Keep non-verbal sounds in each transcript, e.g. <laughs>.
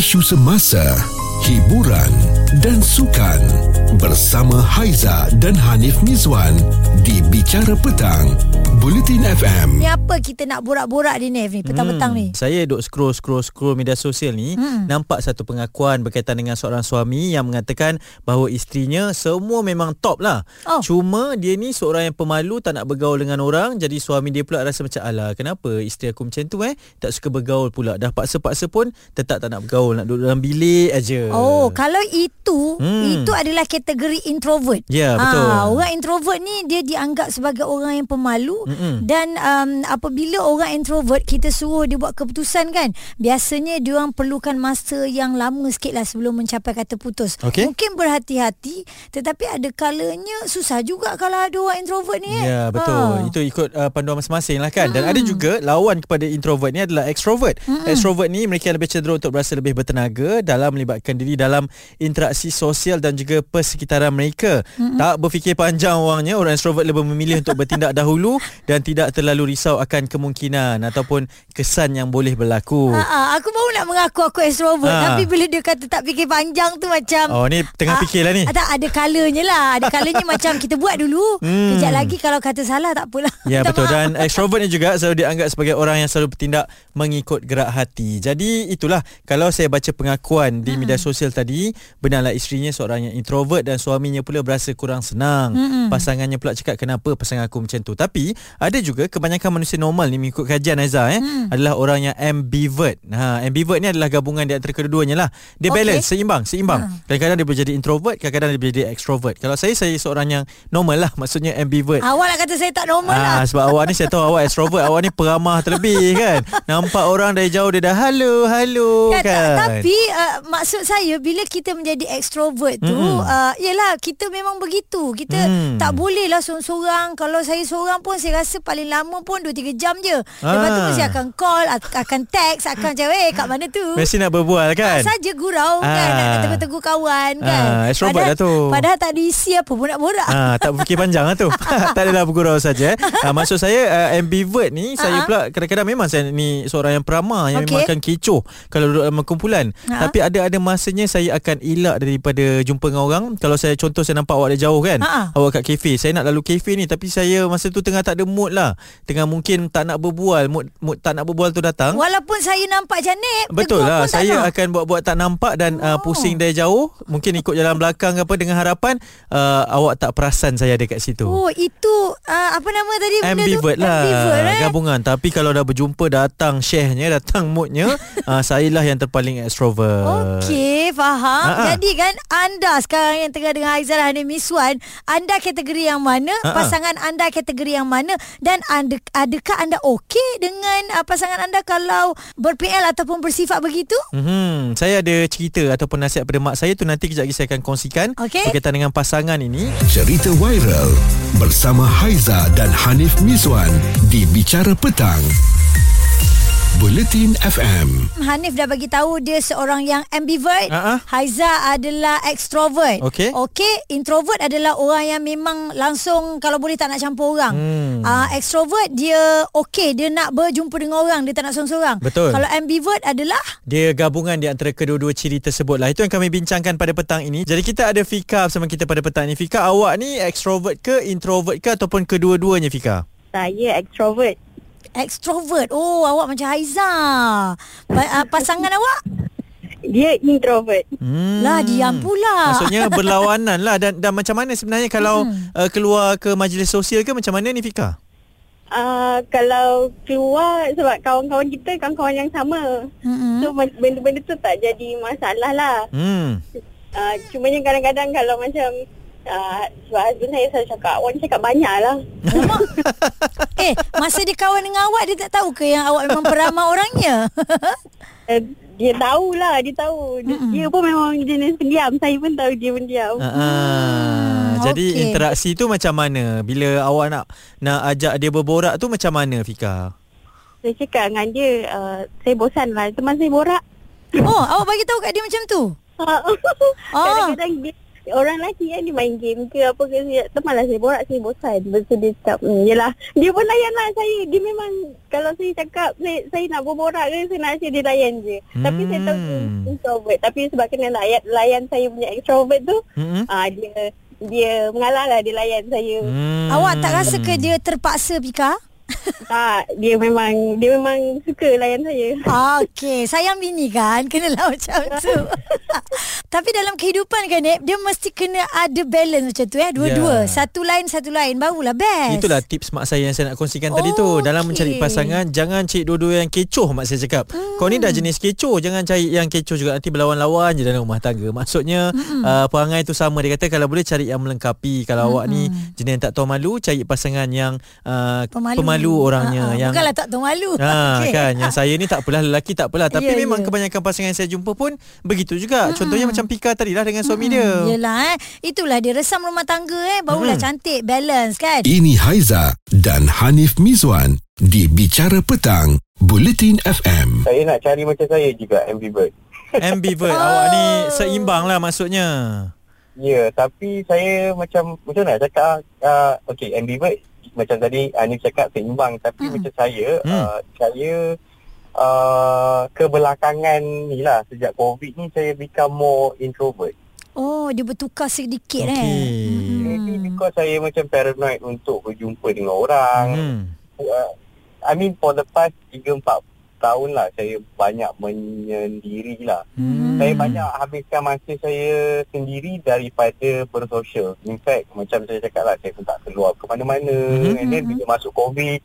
isu semasa, hiburan dan sukan bersama Haiza dan Hanif Mizwan di Bicara Petang, Bulletin FM. Ni apa kita nak borak-borak di Nev ni petang-petang ni? Saya duk scroll scroll scroll media sosial ni hmm. nampak satu pengakuan berkaitan dengan seorang suami yang mengatakan bahawa isterinya semua memang top lah. Oh. Cuma dia ni seorang yang pemalu tak nak bergaul dengan orang jadi suami dia pula rasa macam alah kenapa isteri aku macam tu eh tak suka bergaul pula dah paksa-paksa pun tetap tak nak bergaul nak duduk dalam bilik aja. Oh, kalau itu Hmm. itu adalah kategori introvert. Ya, betul. Ha, orang introvert ni dia dianggap sebagai orang yang pemalu Mm-mm. dan um, apabila orang introvert kita suruh dia buat keputusan kan, biasanya dia orang perlukan masa yang lama sikit lah sebelum mencapai kata putus. Okey. Mungkin berhati-hati tetapi ada kalanya susah juga kalau ada orang introvert ni eh. Ya betul Ha. Itu ikut uh, panduan masing-masing lah kan Dan ada juga lawan kepada introvert ni adalah extrovert Extrovert ni mereka lebih cenderung untuk berasa lebih bertenaga Dalam melibatkan diri dalam interaksi sosial dan juga persekitaran mereka. Tak berfikir panjang orangnya Orang extrovert lebih memilih untuk bertindak dahulu <laughs> Dan tidak terlalu risau akan kemungkinan Ataupun kesan yang boleh berlaku. Ha, ha, aku baru nak mengaku aku extrovert Ha. tapi bila dia kata tak fikir panjang tu macam Oh ni tengah Ah, fikir lah ni. ah, Tak ada kalanya lah. Ada kalanya <laughs> macam kita buat dulu. Hmm. Kejap lagi kalau kata salah tak apalah. Ya Minta betul. maaf. dan <laughs> extrovert ni juga selalu dianggap sebagai orang yang selalu bertindak mengikut gerak hati. Jadi itulah. Kalau saya baca pengakuan di media sosial tadi benarlah isterinya seorang yang introvert dan suaminya pula berasa kurang senang. Mm-mm. Pasangannya pula cakap kenapa pasangan aku macam tu. Tapi ada juga kebanyakan manusia normal ni mengikut kajian Aiza eh Mm. adalah orang yang ambivert. Ha ambivert ni adalah gabungan di antara kedua-duanya lah. Dia Okey. balance seimbang, seimbang. Ha. Kadang-kadang dia boleh jadi introvert, kadang-kadang dia boleh jadi extrovert. Kalau saya saya seorang yang normal lah maksudnya ambivert. Awak nak kata saya tak normal lah Ah, sebab awak ni saya tahu awak extrovert, awak ni peramah terlebih kan. Nampak orang dari jauh dia dah halo, halo kan. ta- tapi uh, maksud saya bila kita menjadi extrovert tu Mm-mm. uh, yalah kita memang begitu kita Hmm. tak boleh lah seorang-seorang kalau saya seorang pun saya rasa paling lama pun 2 3 jam je lepas tu Ah. mesti akan call ak- akan text akan cakap eh kat mana tu Mesti nak berbual kan. saja gurau kan nak, nak Ah. tegur-tegur kawan kan Ah, extrovert padahal, lah tu. padahal tak ada isi apa pun nak borak Ah, tak berfikir panjang lah tu <laughs> <laughs> Tak adalah bergurau saja. eh. ah, Maksud saya uh, Ambivert ni Saya Ha-ha. pula Kadang-kadang memang saya ni Seorang yang peramah Yang Okey. memang akan kecoh Kalau duduk dalam kumpulan Ha-ha. Tapi ada-ada masanya Saya akan elak Daripada jumpa dengan orang Kalau saya contoh Saya nampak awak dari jauh kan Ha-ha. Awak kat kafe Saya nak lalu kafe ni Tapi saya masa tu Tengah tak ada mood lah Tengah mungkin Tak nak berbual Mood, mood tak nak berbual tu datang Walaupun saya nampak cantik Betul lah Saya nak. akan buat-buat tak nampak Dan uh, Oh. pusing dari jauh Mungkin ikut jalan belakang ke apa Dengan harapan uh, Awak tak perasan saya ada kat situ Oh itu uh, Apa nama tadi benda Ambivert tu? lah Ambivert eh Gabungan Tapi kalau dah berjumpa Datang sharenya Datang moodnya <laughs> uh, Saya lah yang terpaling extrovert Okey, faham. Ha-ha. Jadi kan anda sekarang yang tengah dengan Aizal Hanim Miswan, anda kategori yang mana? Ha-ha. Pasangan anda kategori yang mana? Dan anda, adakah anda okey dengan uh, pasangan anda kalau ber-PL ataupun bersifat begitu? Hmm, saya ada cerita ataupun nasihat pada mak saya tu nanti kejap lagi saya akan kongsikan Okey. berkaitan dengan pasangan ini. Cerita viral bersama Haiza dan Hanif Mizwan di Bicara Petang, Bulletin FM. Hanif dah bagi tahu dia seorang yang ambivert. Ha-ha. Haiza adalah extrovert. Okey. Okey, introvert adalah orang yang memang langsung kalau boleh tak nak campur orang. Hmm. Ah extrovert dia okey, dia nak berjumpa dengan orang, dia tak nak seorang-seorang. Betul. Kalau ambivert adalah Dia gabungan di antara kedua-dua ciri tersebut lah. Itu yang kami bincangkan pada petang ini. Jadi kita ada Fika bersama kita pada petang ini. Fika, awak ni extrovert ke, introvert ke ataupun kedua-duanya Fika? Saya extrovert. Extrovert. Oh, awak macam Haiza. Pa- ah, pasangan awak? Dia introvert. Hmm. Lah diam pula. Maksudnya <laughs> berlawanan lah dan, dan macam mana sebenarnya kalau hmm. uh, keluar ke majlis sosial ke macam mana ni Fika? Uh, kalau keluar sebab kawan-kawan kita kawan-kawan yang sama. Mm-mm. So benda-benda tu tak jadi masalah lah. Hmm. Uh, cumanya kadang-kadang kalau macam uh, sebab husband saya selalu cakap, awak ni cakap banyak lah. <laughs> Eh, masa dia kawan dengan awak dia tak tahu ke yang awak memang peramah orangnya? Uh, dia tahulah, dia tahu. Dia, dia pun memang jenis pendiam. Saya pun tahu dia pendiam. Uh, uh, jadi okey. interaksi tu macam mana? Bila awak nak nak ajak dia berborak tu macam mana Fika? Saya cakap dengan dia, uh, saya bosan lah. Teman saya borak. oh, awak bagi tahu kat dia macam tu? Ah. <laughs> Kadang-kadang dia orang lelaki kan dia main game ke apa ke saya, teman lah saya borak saya bosan lepas tu dia cakap hmm, yelah dia pun layan lah saya dia memang kalau saya cakap saya, saya nak berborak ke saya nak asyik dia layan je hmm. tapi saya tahu dia Hmm. introvert tapi sebab kena layan, layan saya punya extrovert tu Hmm. ah dia dia mengalah lah dia layan saya hmm. Hmm. Awak tak rasa ke dia terpaksa Pika? Tak dia memang dia memang suka layan saya Okey, sayang bini kan Kenalah macam <laughs> tu Tapi dalam kehidupan kan Nek Dia mesti kena ada balance macam tu eh Dua-dua Ya. Satu lain satu lain Barulah best Itulah tips mak saya yang saya nak kongsikan tadi tu. Oh, Dalam okey. mencari pasangan, jangan cari dua-dua yang kecoh mak saya cakap. Hmm. Kau ni dah jenis kecoh, jangan cari yang kecoh juga. Nanti berlawan-lawan je dalam rumah tangga. Maksudnya, hmm. uh, perangai tu sama. Dia kata kalau boleh cari yang melengkapi. Kalau hmm. awak ni jenis yang tak tahu malu, cari pasangan yang uh, pemalu, pemalu orangnya. Ah, ah, yang Bukanlah tak tahu malu Ha Okey. kan yang saya ni tak apalah lelaki tak apalah <laughs> tapi Ya, yeah, memang ya. kebanyakan pasangan yang saya jumpa pun begitu juga. Contohnya macam Pika tadi lah dengan suami dia. Yelah eh Itulah dia resam rumah tangga eh Barulah Hmm. cantik Balance kan Ini Haiza dan Hanif Mizwan di Bicara Petang, Bulletin FM. Saya nak cari macam saya juga ambivert. <laughs> Ambivert Oh. awak ni seimbang lah maksudnya. Ya, tapi saya macam macam mana nak cakap uh, okey ambivert macam tadi Anif cakap seimbang tapi Hmm. macam saya Hmm. uh, saya uh, kebelakangan ni lah sejak covid ni saya become more introvert. Oh dia bertukar sedikit Okey. eh Maybe Hmm. because saya macam paranoid untuk berjumpa dengan orang. Hmm. Uh, I mean for the past 3 4 tahun lah saya banyak menyendiri lah. Hmm. Saya banyak habiskan masa saya sendiri daripada bersosial. In fact, macam saya cakap lah, saya pun tak keluar ke mana-mana. Mm-hmm. And then bila masuk COVID,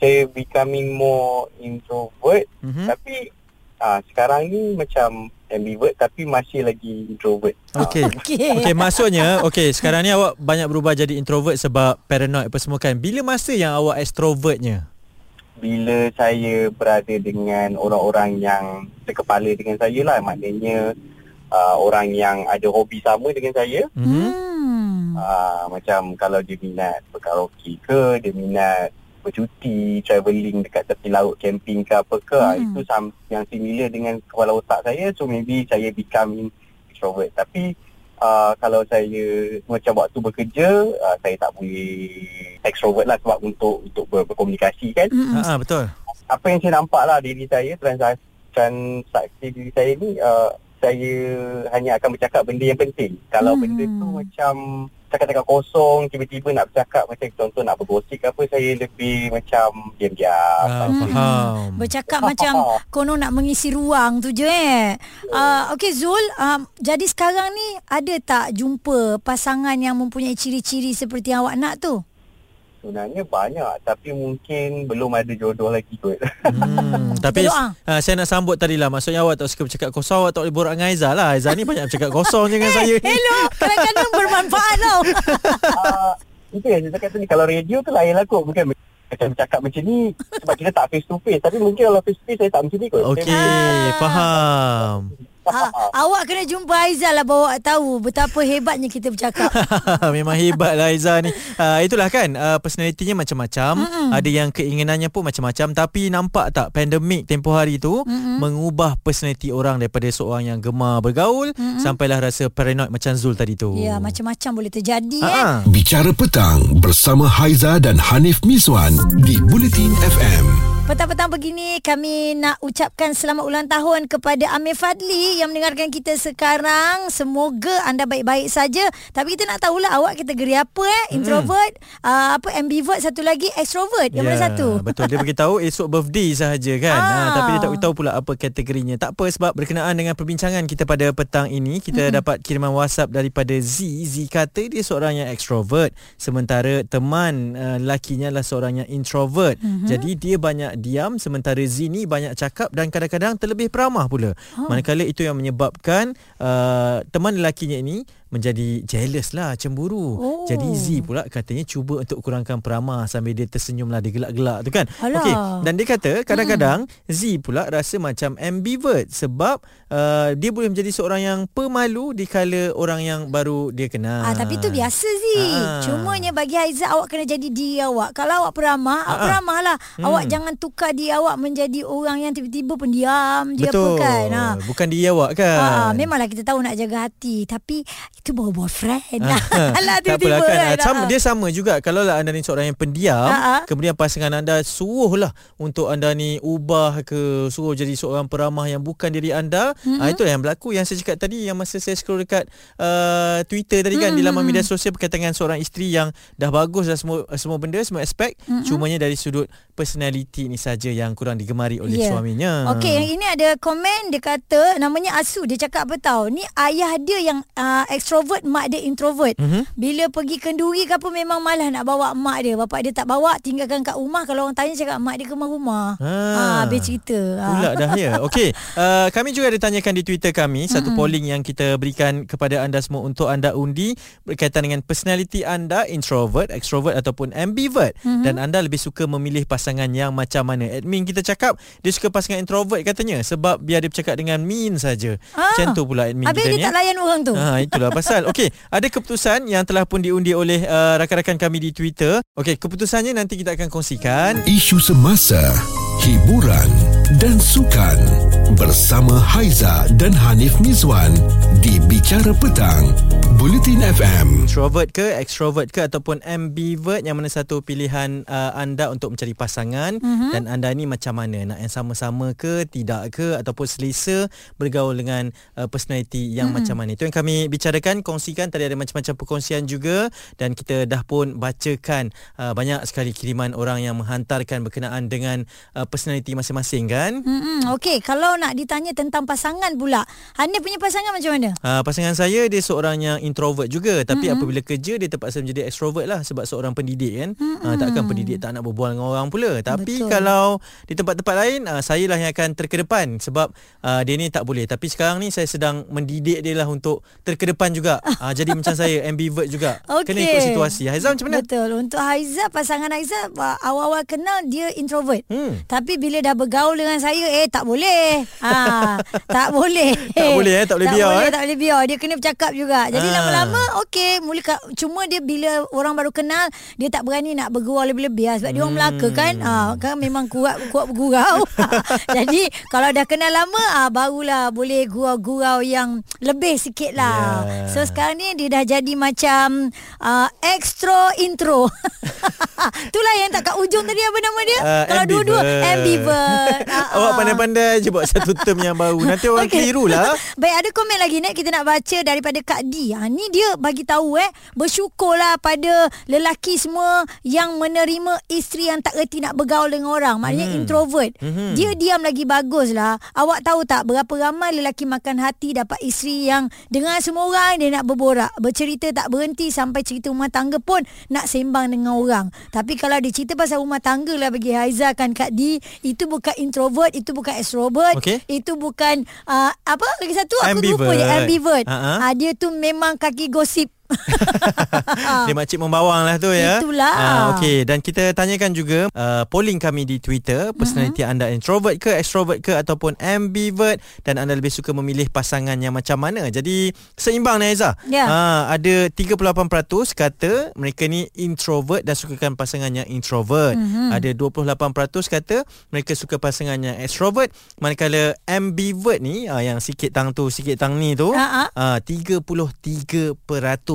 saya becoming more introvert. Mm-hmm. Tapi ah sekarang ni macam ambivert tapi masih lagi introvert. Okey. Okey Okey maksudnya okey sekarang ni awak banyak berubah jadi introvert sebab paranoid apa semua kan. Bila masa yang awak extrovertnya? Bila saya berada dengan orang-orang yang sekepala dengan saya lah, maknanya uh, orang yang ada hobi sama dengan saya. Mhm. Hmm. Ah, macam kalau dia minat berkaraoke ke, dia minat bercuti, travelling dekat tepi laut, camping ke apa ke, Hmm. itu sam, yang similar dengan kepala otak saya. So maybe saya become extrovert. Tapi uh, kalau saya macam waktu bekerja, uh, saya tak boleh extrovert lah sebab untuk untuk ber, berkomunikasi kan. Mm-mm. Ha ah, betul. Apa yang saya nampak lah diri saya, transaksi, transaksi diri saya ni, uh, saya hanya akan bercakap benda yang penting. Kalau Hmm. benda tu macam cakap-cakap kosong, tiba-tiba nak bercakap macam contoh nak bergosip apa, saya lebih macam diam-diam. Ah, Hmm. faham. Bercakap macam <laughs> konon nak mengisi ruang tu je eh. Uh, Okey Zul, um, jadi sekarang ni ada tak jumpa pasangan yang mempunyai ciri-ciri seperti yang awak nak tu? Sebenarnya banyak tapi mungkin belum ada jodoh lagi kot. Hmm, tapi uh, saya nak sambut tadi lah Maksudnya awak tak suka bercakap kosong Awak tak boleh borak dengan Aizah lah Aizah ni banyak bercakap kosong dengan saya ni. <laughs> Hello, kadang-kadang bermanfaat tau. uh, itu yang saya cakap tadi kalau radio tu lain lah kot. Bukan macam bercakap macam ni sebab kita tak face to face. Tapi mungkin kalau face to face saya tak macam ni kot. Okey, Ah. faham Ha, awak kena jumpa Aizal lah bawa awak tahu betapa hebatnya kita bercakap. <laughs> Memang hebat lah Aizah ni uh, Itulah kan uh, Personalitinya macam-macam Mm-mm. Ada yang keinginannya pun macam-macam Tapi nampak tak Pandemik tempoh hari tu Mm-mm. Mengubah personaliti orang Daripada seorang yang gemar bergaul Mm-mm. Sampailah rasa paranoid Macam Zul tadi tu Ya, macam-macam boleh terjadi Ah, eh. Bicara Petang bersama Haiza dan Hanif Mizwan di Bulletin FM. Petang-petang begini kami nak ucapkan selamat ulang tahun kepada Amir Fadli yang mendengarkan kita sekarang. Semoga anda baik-baik saja. Tapi kita nak tahulah awak kategori apa eh? Introvert, uh, apa ambivert, satu lagi extrovert. Yang mana satu? Betul dia beritahu esok birthday sahaja kan. Ah. Ha, tapi dia tak beritahu pula apa kategorinya. Tak apa sebab berkenaan dengan perbincangan kita pada petang ini kita Mm-mm. dapat kiriman WhatsApp daripada Z. Z kata dia seorang yang extrovert sementara teman uh, lakinya adalah seorang yang introvert. Mhm. Jadi dia banyak diam sementara Z ni banyak cakap dan kadang-kadang terlebih peramah pula. Oh. Manakala itu yang menyebabkan uh, teman lelakinya ini menjadi jealous lah, cemburu. Oh. Jadi Z pula katanya cuba untuk kurangkan peramah sambil dia tersenyum lah, dia gelak-gelak tu kan. Alah. Okey, dan dia kata kadang-kadang hmm. Z pula rasa macam ambivert sebab uh, dia boleh menjadi seorang yang pemalu dikala orang yang baru dia kenal. Ah, tapi tu biasa Zi. Ah. Cumanya bagi Haizat awak kena jadi diri awak. Kalau awak peramah, awak Ah, ah. peramah lah. Hmm. Awak jangan tukar diri awak menjadi orang yang tiba-tiba pendiam je Betul. apa kan. Ha. Bukan dia awak kan. Ah, memanglah kita tahu nak jaga hati tapi tu baru boyfriend. Ah, <laughs> Alah tak tiba-tiba apalah kan. kan. Ah, Sama, Ah. dia sama juga kalau lah anda ni seorang yang pendiam, Ah, ah. kemudian pasangan anda suruh lah untuk anda ni ubah ke suruh jadi seorang peramah yang bukan diri anda. Mm-hmm. Ah itulah yang berlaku yang saya cakap tadi yang masa saya scroll dekat uh, Twitter tadi kan mm-hmm. di laman media sosial berkaitan dengan seorang isteri yang dah bagus dah semua semua benda semua aspek mm-hmm. cumanya dari sudut personality ni saja yang kurang digemari oleh Ya. suaminya. Okey, yang ini ada komen dia kata namanya Asu dia cakap apa tahu? Ni ayah dia yang uh, extrovert, mak dia introvert. Mhm. Bila pergi kenduri ke apa memang malas nak bawa mak dia. Bapak dia tak bawa, tinggalkan kat rumah. Kalau orang tanya cakap mak dia ke rumah. Ah. Ha, habis cerita. Ha. Pula dah ya. Okey, <laughs> uh, kami juga ada tanyakan di Twitter kami satu Mm-mm. polling yang kita berikan kepada anda semua untuk anda undi berkaitan dengan personality anda introvert, extrovert ataupun ambivert Mhm. dan anda lebih suka memilih pasangan yang macam mana. Admin kita cakap dia suka pasangan introvert katanya sebab biar dia bercakap dengan mean saja. Ah. Macam tu pula admin Habis kita dia ni. tak eh. layan orang tu. Ha, itulah <laughs> pasal. Okey, ada keputusan yang telah pun diundi oleh uh, rakan-rakan kami di Twitter. Okey, keputusannya nanti kita akan kongsikan. Isu semasa, hiburan dan sukan bersama Haiza dan Hanif Mizwan di Bicara Petang, Bulletin FM. Introvert ke, extrovert ke ataupun ambivert yang mana satu pilihan uh, anda untuk mencari pasangan mm-hmm. dan anda ni macam mana nak yang sama-sama ke tidak ke ataupun selesa bergaul dengan uh, personality yang mm-hmm. macam mana itu yang kami bicarakan kongsikan tadi ada macam-macam perkongsian juga dan kita dah pun bacakan uh, banyak sekali kiriman orang yang menghantarkan berkenaan dengan uh, personality masing-masing kan Hmm, okey, kalau nak ditanya tentang pasangan pula, Hanif punya pasangan macam mana? Uh, pasangan saya dia seorang yang introvert juga tapi mm-hmm. apabila kerja dia terpaksa menjadi extrovert lah sebab seorang pendidik kan. Uh, takkan pendidik tak nak berbual dengan orang pula. Tapi Betul. kalau di tempat-tempat lain uh, saya lah yang akan terkedepan sebab uh, dia ni tak boleh. Tapi sekarang ni saya sedang mendidik dia lah untuk terkedepan juga. Uh, jadi macam saya <laughs> ambivert juga. Okey. Kena ikut situasi. Haizam macam mana? Betul. Untuk Haiza, pasangan Haiza uh, awal-awal kenal dia introvert. Hmm. Tapi bila dah bergaul dengan saya, eh tak boleh. Ha, tak boleh. <laughs> Tak boleh, eh? Tak boleh biar, Tak boleh, eh? tak boleh biar. Dia kena bercakap juga. Jadi Ah. lama-lama okey, mula cuma dia bila orang baru kenal, dia tak berani nak bergurau lebih-lebih sebab dia orang Melaka kan. Ha, kan memang kuat kuat bergurau. <laughs> Jadi kalau dah kenal lama, ah barulah boleh gurau-gurau yang lebih sikit lah. Ya. So sekarang ni dia dah jadi macam uh, extra intro. <laughs> <laughs> Itulah yang tak kat ujung tadi apa nama dia? Uh, Kalau dua-dua ambivert. <laughs> Awak ah. pandai-pandai je buat satu term yang baru. Nanti orang <laughs> okay. keliru lah. Baik ada komen lagi Nek kita nak baca daripada Kak D. Ha ni dia bagi tahu eh bersyukurlah pada lelaki semua yang menerima isteri yang tak reti nak bergaul dengan orang. Maknanya Hmm. introvert. Mhm. Dia diam lagi bagus lah. Awak tahu tak berapa ramai lelaki makan hati dapat isteri yang dengan semua orang dia nak berborak. Bercerita tak berhenti sampai cerita rumah tangga pun nak sembang dengan orang. Tapi kalau dia cerita pasal rumah tangga lah bagi Haiza kan Kak D, itu bukan introvert, itu bukan extrovert, Okey. itu bukan uh, apa lagi satu aku lupa je Ambivert. Ha-ha. Uh, dia tu memang kaki gosip. <laughs> Dia makcik membawang lah tu ya. Itulah. Ah, Okey dan kita tanyakan juga uh, polling kami di Twitter personality mm-hmm. anda introvert ke extrovert ke ataupun ambivert dan anda lebih suka memilih pasangan yang macam mana. Jadi seimbang ni Aiza. Ya. Ah, ada 38% kata mereka ni introvert dan sukakan pasangan yang introvert. Mhm. Ada 28% kata mereka suka pasangan yang extrovert manakala ambivert ni ah, yang sikit tang tu sikit tang ni tu Ha, ah 33%.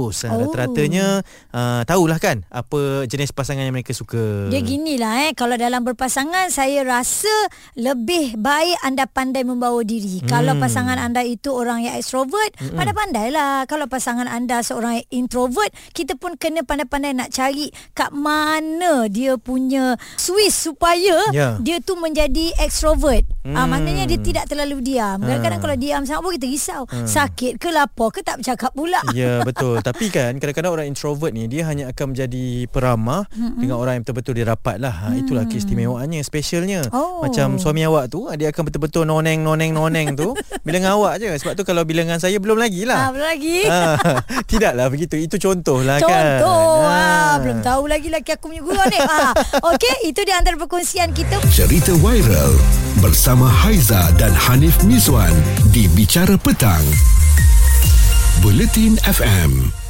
Oh. Oh. Rata-ratanya uh, tahulah kan apa jenis pasangan yang mereka suka. Dia ginilah eh kalau dalam berpasangan saya rasa lebih baik anda pandai membawa diri. Hmm. Kalau pasangan anda itu orang yang extrovert, hmm. pandai-pandailah. Kalau pasangan anda seorang yang introvert, kita pun kena pandai-pandai nak cari kat mana dia punya switch supaya Ya. dia tu menjadi extrovert. Hmm. Ah Hmm. maknanya dia tidak terlalu diam. Kadang-kadang Ah. kalau diam sangat pun kita risau. Sakit ke lapar ke tak bercakap pula. Ya betul <laughs> Tapi kan Kadang-kadang orang introvert ni Dia hanya akan menjadi Peramah mm-hmm. Dengan orang yang betul-betul Dia rapat lah ha, Itulah keistimewaannya Specialnya Oh. Macam suami awak tu Dia akan betul-betul Noneng noneng noneng tu <laughs> Bila dengan awak je Sebab tu kalau bila dengan saya Belum lagi Ah, lah belum lagi. ha, <laughs> Tidaklah begitu Itu contoh lah kan Contoh Ha. ah, Belum tahu lagi laki aku punya gurau ni ah, <laughs> Okey Itu di antara perkongsian kita Cerita viral bersama Haiza dan Hanif Mizwan di Bicara Petang. Bulletin FM.